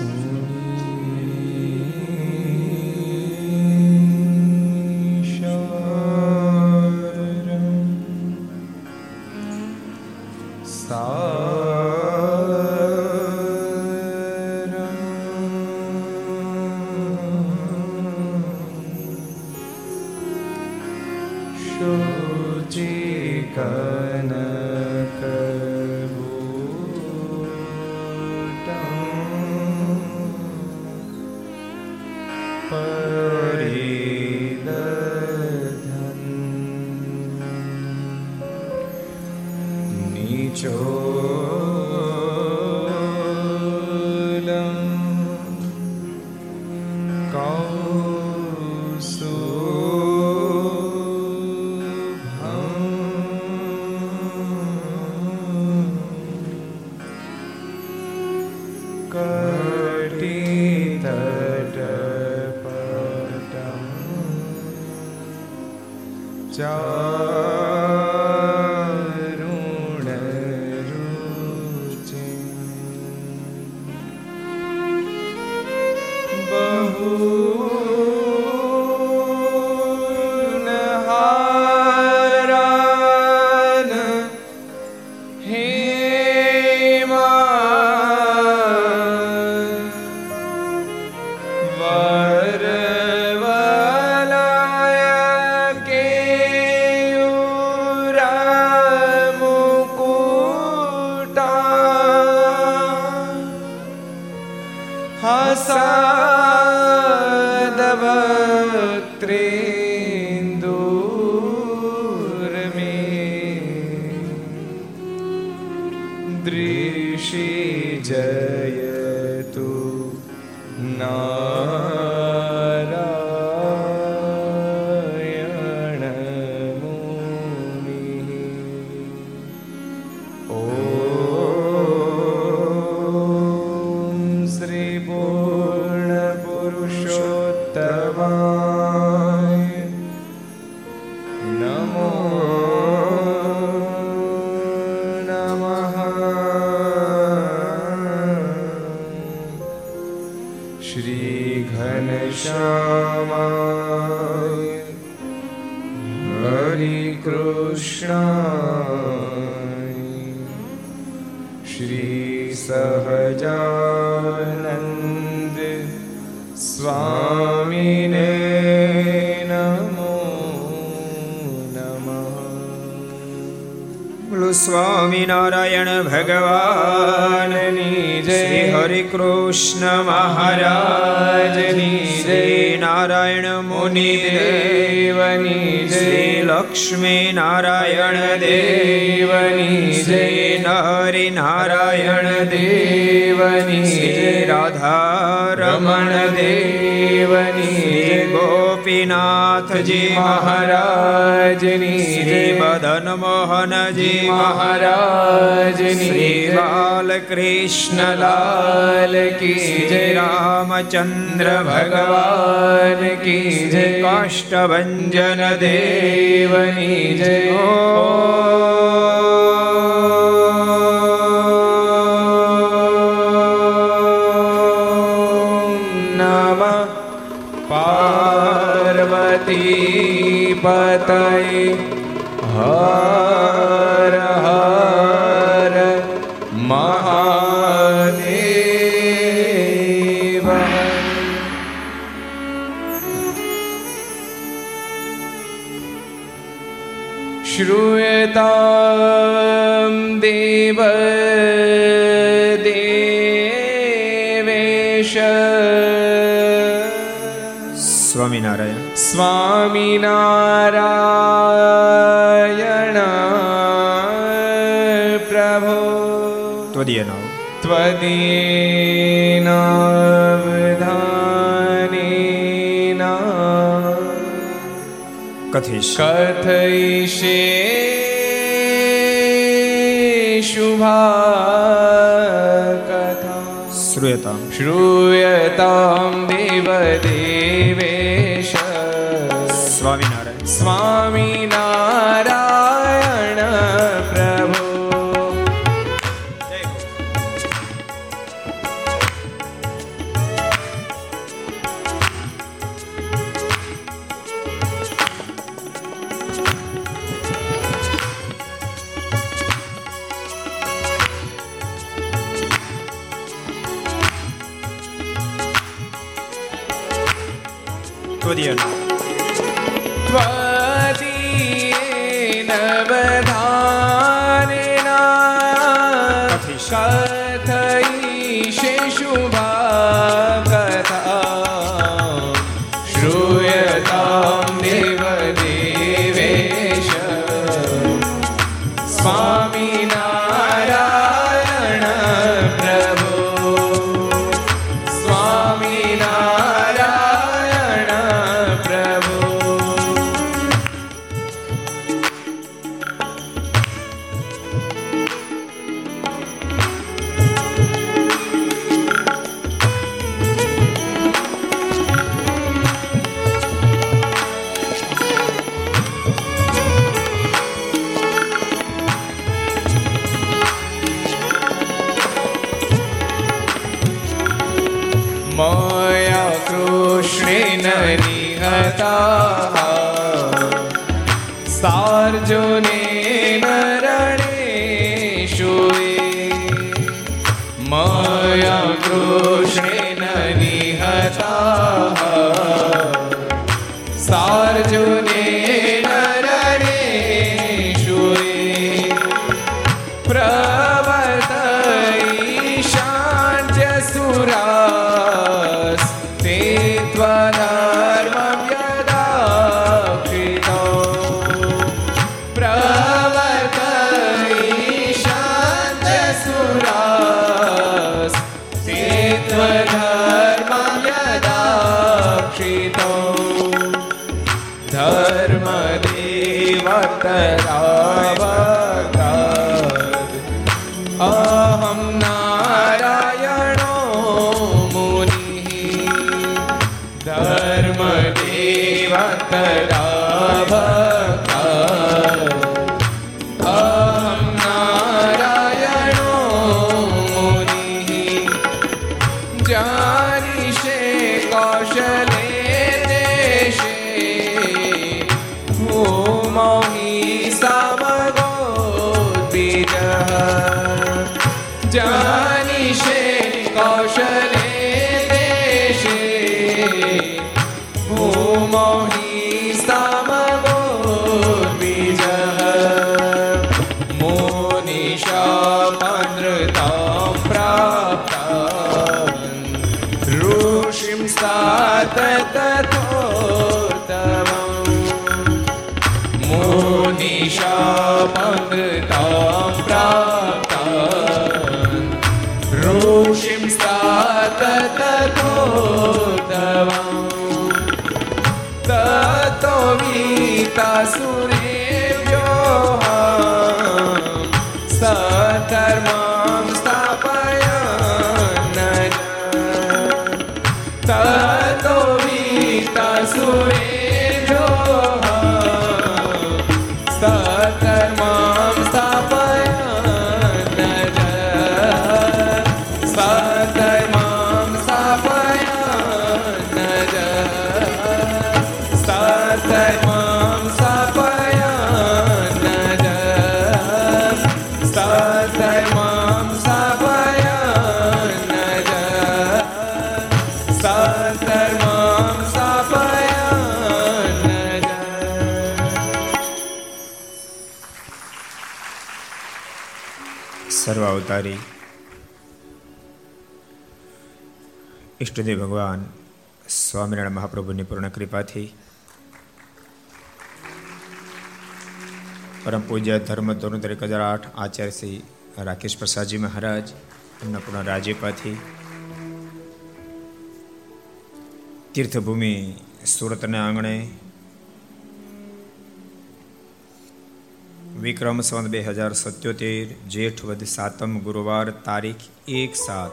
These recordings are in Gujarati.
mm ભગવાનની જય. હરે કૃષ્ણ મહારાજની જય. નારાયણ મુનિ દેવની જય લક્ષ્મી નારાયણ દેવની જય. હરિ નારાયણ દેવની જય. રાધા રમણ દેવની ગોપીનાથજી મહારાજની કૃષ્ણલાલ કી જય રામચંદ્ર ભગવાન કી જય કાષ્ટભન દેવની જય નમ સ્વામિનારાયણ પ્રભો. ત્વદીય નામ. ત્વદીય નાવધાનેના કથિશ કથયિષે શુભા કથા શ્રૂયતામ. શ્રૂયતામ દેવદેવેશ સ્વામિનારાયણ જાનિશે કૌશલ stars સર્વ અવતારી ઈષ્ટદેવ ભગવાન સ્વામિનારાયણ મહાપ્રભુની પૂર્ણ કૃપાથી પરમ પૂજ્ય ધર્મ ધોરણ તરીકે હજાર આઠ આચાર્ય શ્રી રાકેશ પ્રસાદજી મહારાજ એમના પૂર્ણ રાજ્યપાથી તીર્થભૂમિ સુરતના આંગણે વિક્રમ સંવત બે હજાર સત્યોતેર જેઠ વદ સાતમ ગુરુવાર, તારીખ એક સાત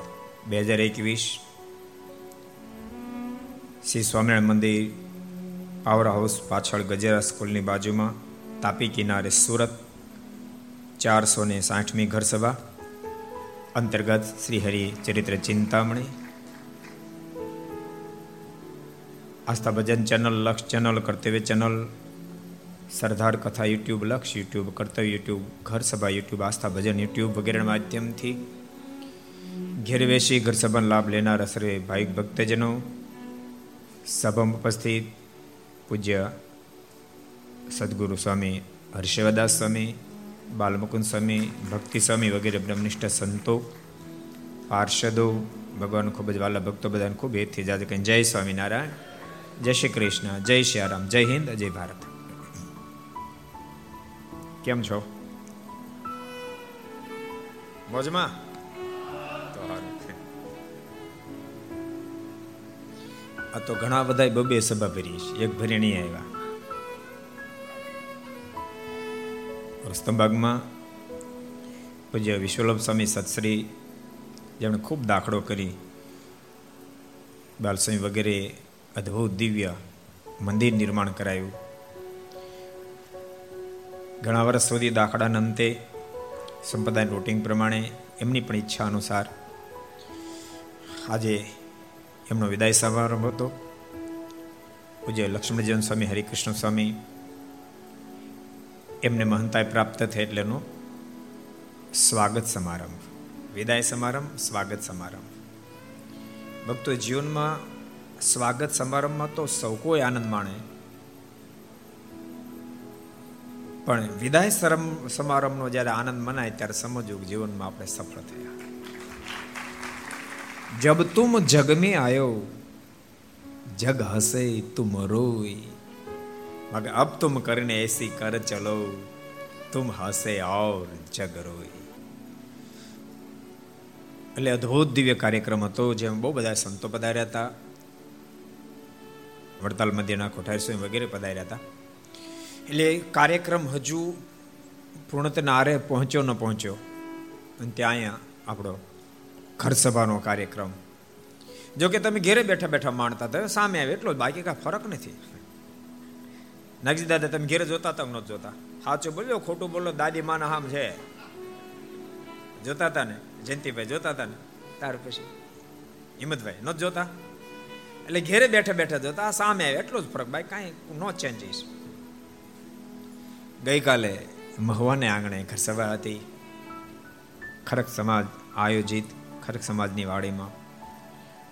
બે હજાર એકવીસ. શ્રી સ્વામિનારાયણ મંદિર પાવર હાઉસ પાછળ ગજેરા સ્કૂલની બાજુમાં, તાપી કિનારે સુરત ચારસો ને સાઠમી ઘરસભા. અંતર્ગત Shri Hari Charitra Chintamani. Aastha Bhajan channel, Laksh channel, Kartavya channel Sardar Katha YouTube, Laksh YouTube, કર્તવ્ય યુટ્યુબ ઘર સભા યુટ્યુબ, આસ્થા ભજન યુટ્યુબ વગેરેના માધ્યમથી ઘેર બેસી ઘર સભાનો લાભ લેનાર અસરે ભાઈ ભક્તજનો, સભામાં ઉપસ્થિત પૂજ્ય સદગુરુ સ્વામી હર્ષવદાસ સ્વામી, બાલમુકુંદ સ્વામી, ભક્તિ સ્વામી વગેરે બ્રહ્મનિષ્ઠ સંતો, પાર્ષદો ભગવાન ખૂબ જ વાલા ભક્તો બધાને ખૂબ હેતથી જાજે જય સ્વામિનારાયણ, જય શ્રી કૃષ્ણ, જય શ્રી રામ, જય હિન્દ, જય ભારત. કેમ છો? મોજમાં? આ તો ઘણા બધા બબે સભા ભરી છે એક ભરી નહીં આવ્યા. રસ્તંબાગમાં પૂજ્ય વિશ્વલભ સ્વામી સત્શ્રી જેમણે ખૂબ દાખલો કરી. બાલસ્વામી વગેરે અદ્ભુત દિવ્ય મંદિર નિર્માણ કરાયું. ઘણા વર્ષ સુધી દાખલાના અંતે સંપ્રદાય રૂટિંગ પ્રમાણે એમની પણ ઈચ્છા અનુસાર આજે એમનો વિદાય સમારંભ હતો. પૂજ્ય લક્ષ્મણજીવન સ્વામી, હરિકૃષ્ણ સ્વામી એમને મહંતાએ પ્રાપ્ત થઈ એટલેનો સ્વાગત સમારંભ. વિદાય સમારંભ, સ્વાગત સમારંભ. ભક્તો જીવનમાં સ્વાગત સમારંભમાં તો સૌ કોઈ આનંદ માણે. પણ વિદાય શરમ, સમારંભનો જ્યારે આનંદ મનાય ત્યારે સમજવું જીવનમાં આપણે સફળ થયા. જબ તુમ જગ મે આયો, જગ હસે તુમ રોય મગર અબ તુમ કરીને એસી કર ચલો, તુમ હસે ઓર જગ રોય એટલે અદ્ભુત દિવ્ય કાર્યક્રમ હતો, જેમાં બહુ બધા સંતો પધાર્યા હતા. વડતાલ મધ્યના કોઠારી સ્વામી વગેરે પધાર્યા હતા. એટલે કાર્યક્રમ હજુ પૂર્ણતના આરે પહોંચ્યો ન પહોંચ્યો. અને ત્યાં અહીંયા આપણો ઘરસભાનો કાર્યક્રમ. જો કે તમે ઘેરે બેઠા બેઠા માણતા હતા સામે આવે એટલો જ બાકી કાંઈ ફરક નથી. નાગજી દાદા, તમે ઘેરે જોતા હતા ન જોતા? સાચું બોલ્યો, ખોટું બોલો, દાદી માના હામ છે. જોતા હતા ને? જયંતિભાઈ જોતા હતા ને? તાર પછી? હિંમતભાઈ, ન જોતા? એટલે ઘેરે બેઠા બેઠા જોતા સામે આવે એટલો જ ફરક. ભાઈ કાંઈ નો ચેન્જીસ ગઈકાલે મહવાને આંગણે ઘર સભા હતી. ખરક સમાજ આયોજિત ખરક સમાજની વાડીમાં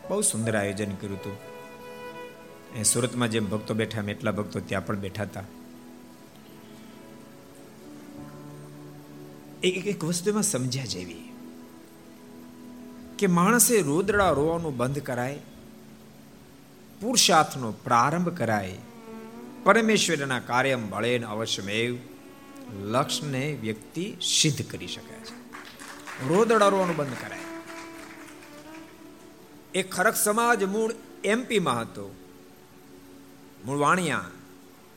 બહુ સુંદર આયોજન કર્યું હતું. એ સુરતમાં જેમ ભક્તો બેઠા એટલા ભક્તો ત્યાં પણ બેઠા હતા. એક એક વસ્તુમાં સમજ્યા જેવી કે માણસે રોદડા રોવાનું બંધ કરાય, પુરુષાર્થનો પ્રારંભ કરાય પરમેશ્વરના કાર્ય મળે ને અવશ્યમેવ લક્ષ્યને વ્યક્તિ સિદ્ધ કરી શકે છે. રોદડા રોવાનું બંધ કરાય. એ ખરક સમાજ મૂળ એમપીમાં હતો. મૂળ વાણિયા.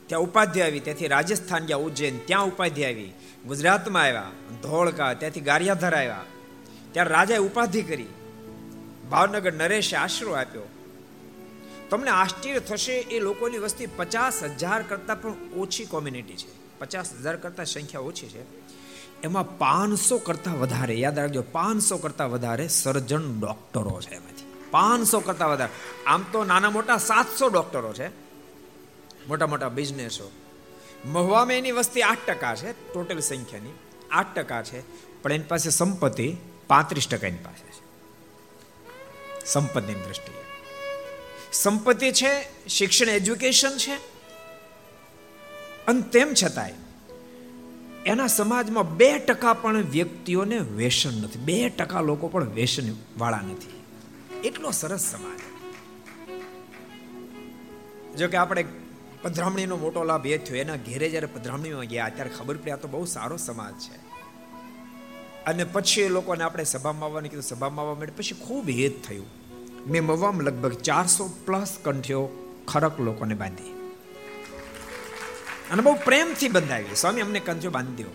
ત્યાં ઉપાધિ આવી, ત્યાંથી રાજસ્થાન ગયા, ઉજ્જૈન. ત્યાં ઉપાધ્યાય આવી. ગુજરાતમાં આવ્યા, ધોળકા, ત્યાંથી ગારિયાધર આવ્યા. ત્યારે રાજાએ ઉપાધિ કરી. ભાવનગર નરેશે આશરો આપ્યો. તમને આશ્ચર્ય થશે, એ લોકોની વસ્તી પચાસ હજાર કરતાં પણ ઓછી કોમ્યુનિટી છે. પચાસ હજાર કરતાં સંખ્યા ઓછી છે. એમાં પાંચસો કરતાં વધારે, યાદ રાખજો, પાંચસો કરતાં વધારે સર્જન ડોક્ટરો છે એમાંથી. પાંચસો કરતાં વધારે. આમ તો નાના મોટા સાતસો ડોક્ટરો છે. મોટા મોટા બિઝનેસો મહુવામાં એની વસ્તી આઠ ટકા છે ટોટલ સંખ્યાની. આઠ ટકા છે, પણ એની પાસે સંપત્તિ પાંત્રીસ ટકા એની પાસે છે. સંપત્તિની દ્રષ્ટિએ. સંપત્તિ છે, શિક્ષણ એજ્યુકેશન છે. અને તેમ છતાંય, એના સમાજમાં બે ટકા પણ વ્યક્તિઓને વ્યસન નથી. બે ટકા લોકો પણ વ્યસન વાળા નથી. એટલો સરસ સમાજ. જો કે આપણે પધરામણીનો મોટો લાભ એ થયો. એના ઘેરે જ્યારે પધરામણીમાં ગયા, ત્યારે ખબર પડી આ તો બહુ સારો સમાજ છે. અને પછી એ લોકોને આપણે સભામાં આવવાની કીધું. સભામાં આવવા માટે પછી ખૂબ હેત થયું. મેં મવામાં લગભગ ચારસો પ્લસ કંઠીઓ ખરક લોકોને બાંધી. અને બહુ પ્રેમથી બંધાવી સ્વામી અમને કંઠીઓ બાંધી દો.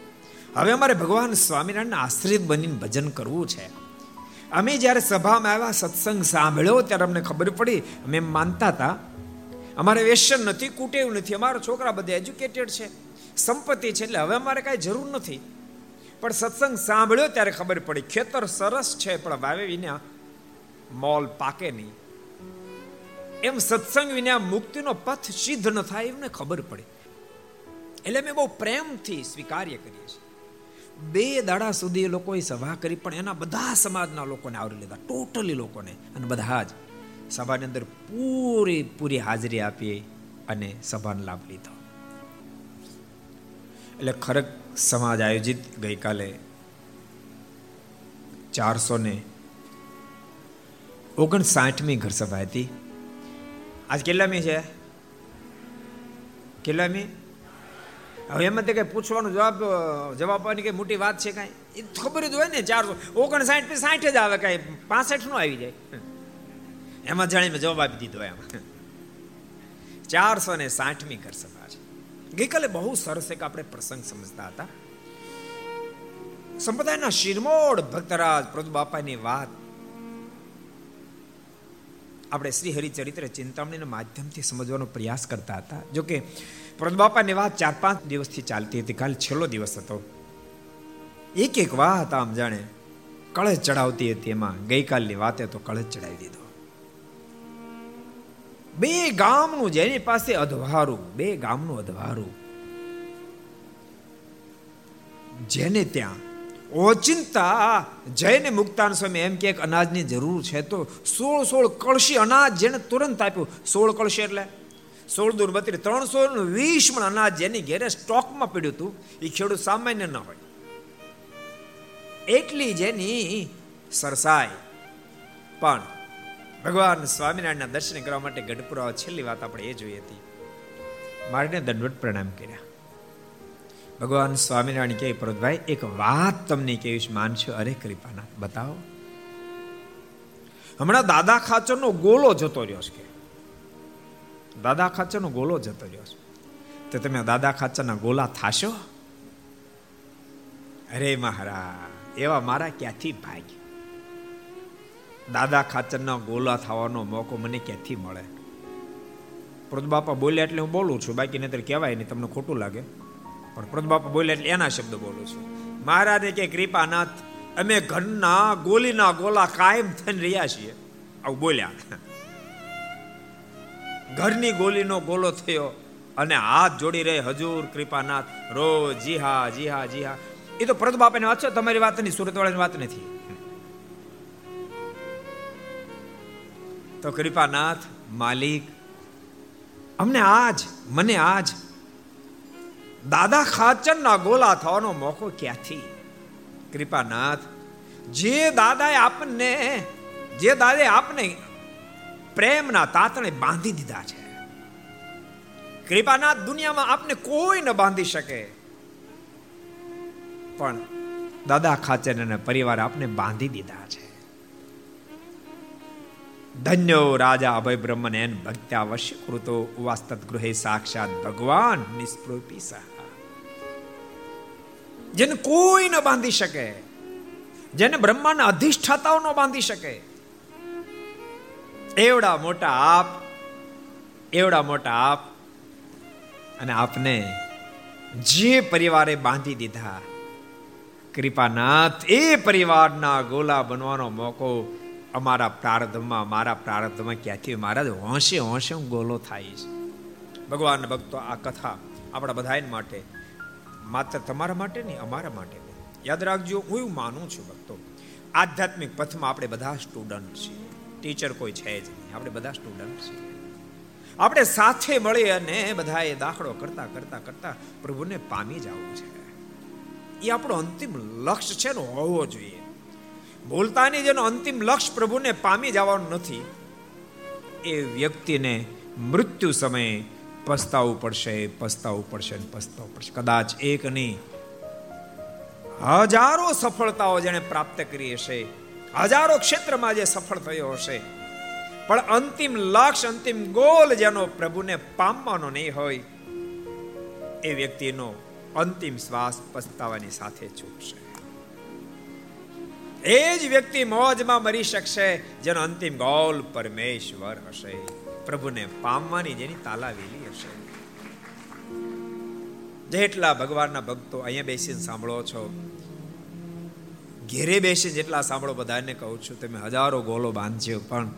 હવે અમારે ભગવાન સ્વામિનારાયણના આશ્રિત બનીને ભજન કરવું છે. અમે જ્યારે સભામાં આવ્યા, સત્સંગ સાંભળ્યો, ત્યારે અમને ખબર પડી, અમે માનતા હતા, અમારે વેસન નથી, કુટેવ નથી, અમારા છોકરા બધા એજ્યુકેટેડ છે, સંપત્તિ છે, એટલે હવે અમારે કાંઈ જરૂર નથી. પણ સત્સંગ સાંભળ્યો ત્યારે ખબર પડી, ખેતર સરસ છે, પણ વાવે વિના મોલ પાકે નહીં. એમ સત્સંગ વિના મુક્તિનો પથ સિદ્ધ ન થાય એમને ખબર પડી. એટલે મેં બહુ પ્રેમથી સ્વીકાર્ય કરીએ છીએ. બે દાડા સુધી લોકોએ સભા કરી, પણ એના બધા સમાજના લોકોને આવરી લીધા. ટોટલી લોકોને. અને બધા જ સભાની અંદર પૂરી પૂરી હાજરી આપી અને સભાનો લાભ લીધો. એટલે ખરક સમાજ આયોજિત ગઈકાલે ચારસો ને ઓગણસાઠમી ઘર સભા હતી. આજ કેટલામી છે? કેટલામી? હવે એમાં તે કઈ પૂછવાનો જવાબ જવાબ આપવાની કઈ મોટી વાત છે કાંઈ? એ ખબર જ હોય ને, ચારસો, ઓગણસાઠથી સાઠ જ આવે કાંઈ પાસઠ નો આવી જાય. એમાં જાણીને જવાબ આપી દીધો એમ. ચારસો ને સાઠમી ઘર સભા છે. ગઈકાલે બહુ સરસ એક આપણે પ્રસંગ સમજતા હતા. સંપ્રદાયના શિરમોડ ભક્તરાજ પ્રભુ બાપાની વાત આપણે શ્રી હરિચરિત્ર ચિંતામણીના માધ્યમથી સમજવાનો પ્રયાસ કરતા હતા. જો કે પ્રભુ વાત ચાર પાંચ દિવસથી ચાલતી હતી. કાલ છેલ્લો દિવસ હતો. એક એક વાત આમ જાણે કળશ ચડાવતી હતી એમાં. ગઈકાલની વાતે તો કળશ ચડાવી દીધો. બે ગામનું જેની પાસે અધવારું, બે ગામનું અધવારું. જેને ત્યાં ઓચિંતા જઈને મુક્તાન સ્વામી એમ કે અનાજની જરૂર છે તો સોળ સોળ કળશી અનાજ જેને તુરંત આપ્યું. સોળ કળશી એટલે? સોળ દૂર બત્રી ત્રણસો વીસ પણ અનાજ જેની ઘેરે સ્ટોકમાં પડ્યું હતું. એ ખેડૂત સામાન્ય ન હોય. એટલી જેની સરસાઈ. પણ ભગવાન સ્વામિનારાયણના દર્શન કરવા માટે ગઢપુરા છેલ્લી વાત આપણે એ જોઈ હતી. મારીને દંડવટ પ્રણામ કર્યા. ભગવાન સ્વામિનારાયણ કહે પરતભાઈ એક વાત તમને કહીશ માનશો. અરે કૃપાના બતાવો. હમણાં દાદા ખાચરનો ગોલો જતો રહ્યો છે દાદા ખાચરનો ગોલો જતો રહ્યો છે. તો તમે દાદા ખાચરના ગોલા થાશો? અરે, મહારાજ, એવા મારા ક્યાંથી ભાગ દાદા ખાચરના ગોલા થવાનો મોકો મને ક્યાંથી મળે? પ્રદ બાપા બોલ્યા એટલે હું બોલું છું. બાકી નહીતર કહેવાય નહીં, તમને ખોટું લાગે. પણ પ્રદ બોલે એટલે એના શબ્દ બોલું છું. મહારાજે કે કૃપાનાથ, અમે ઘરના ગોલીના ગોલા કાયમ થઈને રહ્યા છીએ. આવું બોલ્યા. ઘરની ગોલીનો ગોલો થયો અને હાથ જોડી રહે, હજુર કૃપાનાથ રોજ જી હા જી હા જી હા એ તો પ્રદ બાપાની વાત છે, તમારી વાત નહીં સુરત વાળાની વાત નથી. તો કૃપાનાથ, માલિક, અમને આજ, મને આજ દાદા ખાચરના ગોલા થવાનો મોકો ક્યાંથી? કૃપાનાથ, જે દાદાએ આપને, જે દાદાએ આપને પ્રેમના તાતણે બાંધી દીધા છે. કૃપાનાથ, દુનિયામાં આપને કોઈ ન બાંધી શકે. પણ દાદા ખાચર અને પરિવાર આપને બાંધી દીધા છે. ધન્યો રાજા અભય બ્રહ્મન એન ભક્ત્યા કૃતો વાસ્તત ગૃહે સાક્ષાત ભગવાન નિસ્પૃપી સહા જેને કોઈ ન બાંધી શકે જેને બ્રહ્માના અધિષ્ઠાતાઓ ન બાંધી શકે એવડા મોટા આપ એવડા મોટા આપ અને આપને જે પરિવારે બાંધી દીધા કૃપાનાથ એ પરિવારના ગોલા બનવાનો મોકો અમારા પ્રારબ્ધમાં મારા પ્રારબ્ધમાં ક્યાંથી મહારાજ, હોંશે હોંશે ગોલો થાય છે. ભગવાન ભક્તો, આ કથા આપણા બધા માટે, માત્ર તમારા માટે નહીં, અમારા માટે યાદ રાખજો, હું એવું માનું છું ભક્તો, આધ્યાત્મિક પથમાં આપણે બધા સ્ટુડન્ટ છીએ. ટીચર કોઈ છે જ નહીં, આપણે બધા સ્ટુડન્ટ છીએ. આપણે સાથે મળી અને બધાએ દાખલો કરતા કરતા કરતા પ્રભુને પામી જવું છે. એ આપણો અંતિમ લક્ષ્ય છે ને, હોવો જોઈએ. બોલતાની જેનો અંતિમ લક્ષ્ય પ્રભુને પામી જવાનું નથી. એ વ્યક્તિને મૃત્યુ સમયે પસ્તાવવું પડશે, પસ્તાવું પડશે પસ્તાવું પડશે. કદાચ એક નહીં. હજારો સફળતાઓ જેને પ્રાપ્ત કરી હશે. હજારો ક્ષેત્રમાં જે સફળ થયો હશે. પણ અંતિમ લક્ષ્ય અંતિમ ગોલ જેનો પ્રભુને પામવાનો નહીં હોય, એ વ્યક્તિનો અંતિમ શ્વાસ પસ્તાવાની સાથે છૂટશે. એ જ વ્યક્તિ મોજમાં મરી શકશે, જેનો અંતિમ ગોલ પરમેશ્વર હશે. પ્રભુને પામવાની જેની તાલાવેલી હશે. જેટલા ભગવાનના ભક્તો અહીંયા બેસીને સાંભળો છો, ઘેરે બેસી જેટલા સાંભળો, બધાને કહું છું, તમે હજારો ગોલો બાંધજો, પણ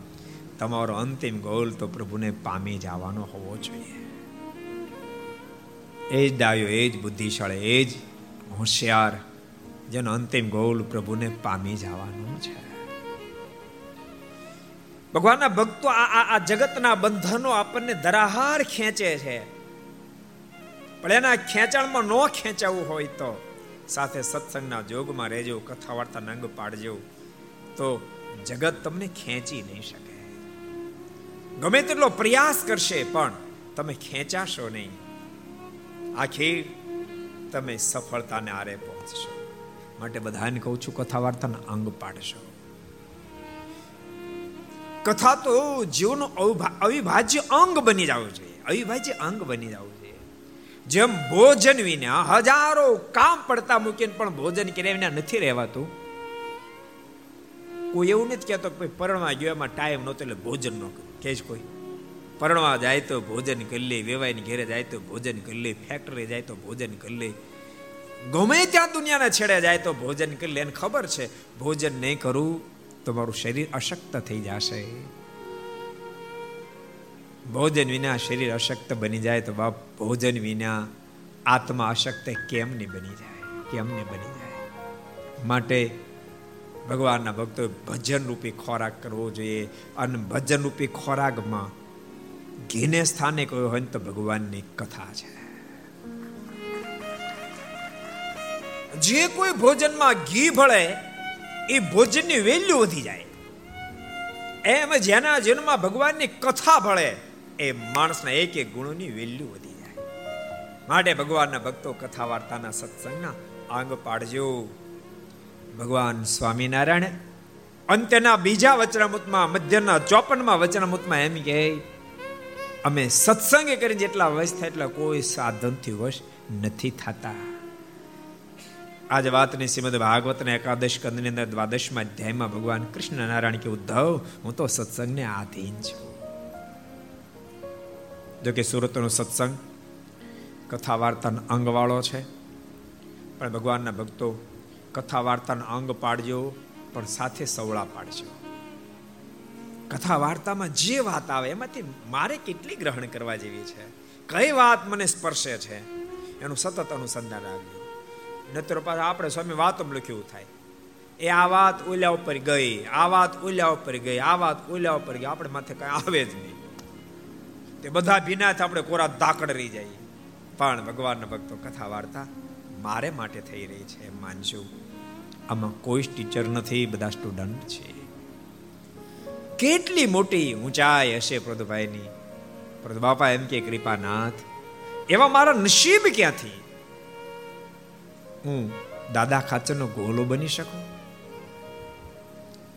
તમારો અંતિમ ગોલ તો પ્રભુને પામી જવાનો હોવો જોઈએ. એ જ ડાયો, એ જ બુદ્ધિશાળી, એ જ હોશિયાર જેનો અંતિમ ગોલ પ્રભુને પામી જવાનો છે. ભગવાનના ભક્તો આ જગતના બંધનો આપણને ધરાહાર ખેંચે છે. પણ એના ખેંચાણમાં ન ખેંચાવું હોય તો સાથે સત્સંગના જોગમાં રહેજો કથા વાર્તા નંગ પાડજો, તો જગત તમને ખેંચી નહીં શકે. ગમે તેટલો પ્રયાસ કરશે, પણ તમે ખેંચાશો નહીં. આખી તમે સફળતાને આરે પહોંચશો. માટે બધાને કહું છું કથા વાર્તાના અંગ પાડશો. કથા તો જીવનો અવિભાજ્ય અંગ બની જવું જોઈએ. અવિભાજ્ય અંગ બની જવું જોઈએ. જેમ ભોજન વિના હજારો કામ પડતા મૂકીને પણ ભોજન કર્યા વિના નથી રહેવાતું. કોઈ એવું નથી કહેતો કે પરણવા ગયો, એમાં ટાઈમ નહોતો એટલે ભોજન ન કે જ કોઈ. પરણવા જાય તો ભોજન કરી લે, વેવાઈની ઘેરે જાય તો ભોજન કરી લે ફેક્ટરી જાય તો ભોજન કરી લે. ગમે ત્યાં દુનિયાના છેડે જાય તો ભોજન કરી લે. ખબર છે, ભોજન નહીં કરું મારું શરીર અશક્ત થઈ જશે. ભોજન વિના શરીર અશક્ત બની જાય તો બાપ, ભોજન વિના આત્મા અશક્ત કેમ નહીં બની જાય? કેમ નહીં બની જાય? માટે ભગવાનના ભક્તો ભજન રૂપી ખોરાક કરવો જોઈએ. અને ભજન રૂપી ખોરાકમાં ઘીને સ્થાને કયો હોય તો ભગવાનની કથા છે. જે કોઈ ભોજનમાં ઘી ભળે, એ ભોજનની વેલ્યુ વધી જાય. એમ જેના જીવનમાં ભગવાનની કથા ભળે, એ માણસના એક એક ગુણોની વેલ્યુ વધી જાય. માટે ભગવાનના ભક્તો કથા વાર્તાના સત્સંગના આંગ પાડજો. ભગવાન સ્વામિનારાયણ, અંત્યના બીજા વચનામૃતમાં, મધ્યના ચોપનમાં વચનામૃતમાં એમ કહે, અમે સત્સંગે કરીને જેટલા વશ થાય એટલા કોઈ સાધનથી વશ નથી થતા. આજ વાતની શ્રીમદ ભાગવતના એકાદશ કંદની અંદર દ્વાદશમાં અધ્યાયમાં ભગવાન કૃષ્ણ નારાયણ કે, ઉદ્ધવ, હું તો સત્સંગને આધીન છું. જો કે સુરતનો સત્સંગ કથા વાર્તાનો અંગવાળો છે, પણ ભગવાનના ભક્તો કથા વાર્તાનો અંગ પાડજો, પણ સાથે સવળા પાડજો. કથા વાર્તામાં જે વાત આવે, એમાંથી મારે કેટલી ગ્રહણ કરવા જેવી છે? કઈ વાત મને સ્પર્શે છે? એનું સતત અનુસંધાન રાખજો. નતર પાછા આપણે સ્વામી વાતો લખ્યું થાય. એ આ વાત ઓલ્યા ઉપર ગઈ, આ વાત ઓલ્યા ઉપર ગઈ, આ વાત ઓલ્યા ઉપર ગઈ, આપણે માથે કઈ આવે જ નહીં. તે બધા ભીના આપણે કોરા દાકડ રહી જાય. પણ ભગવાનના ભક્તો કથા વાર્તા મારે માટે થઈ રહી છે માનજો. આમાં કોઈ ટીચર નથી બધા સ્ટુડન્ટ છે. કેટલી મોટી ઊંચાઈ હશે પ્રદુભાઈની? પ્રદુ બાપા એમ કે, કૃપાનાથ, એવા મારા નસીબ ક્યાંથી? હું દાદા ખાચરનો ગોલો બની શકું?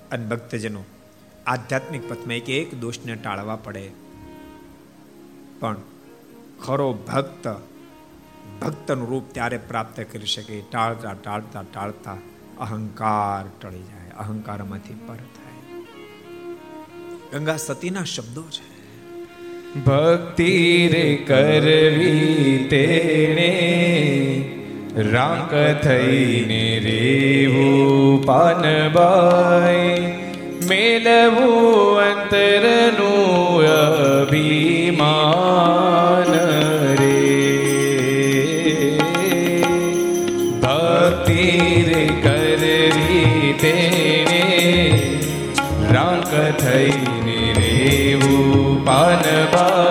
અને ભક્તજનો, આધ્યાત્મિક પથમાં એક એક દોષને ટાળવા પડે. પણ ખરો ભક્ત, ભક્તનું રૂપ ત્યારે પ્રાપ્ત કરી શકે, ટાળતા ટાળતા ટાળતા અહંકાર ટળી જાય, અહંકારમાંથી પર થાય. ગંગા સતીના શબ્દો છે. ભક્તિ રે કરવી તેને રાંક થઈને રેવું પાનબાઈ મેલવું અંતરનું અભિમાન રે. ભક્તિ રે કરવી તેને રાંક થઈને રેવું પાનબાઈ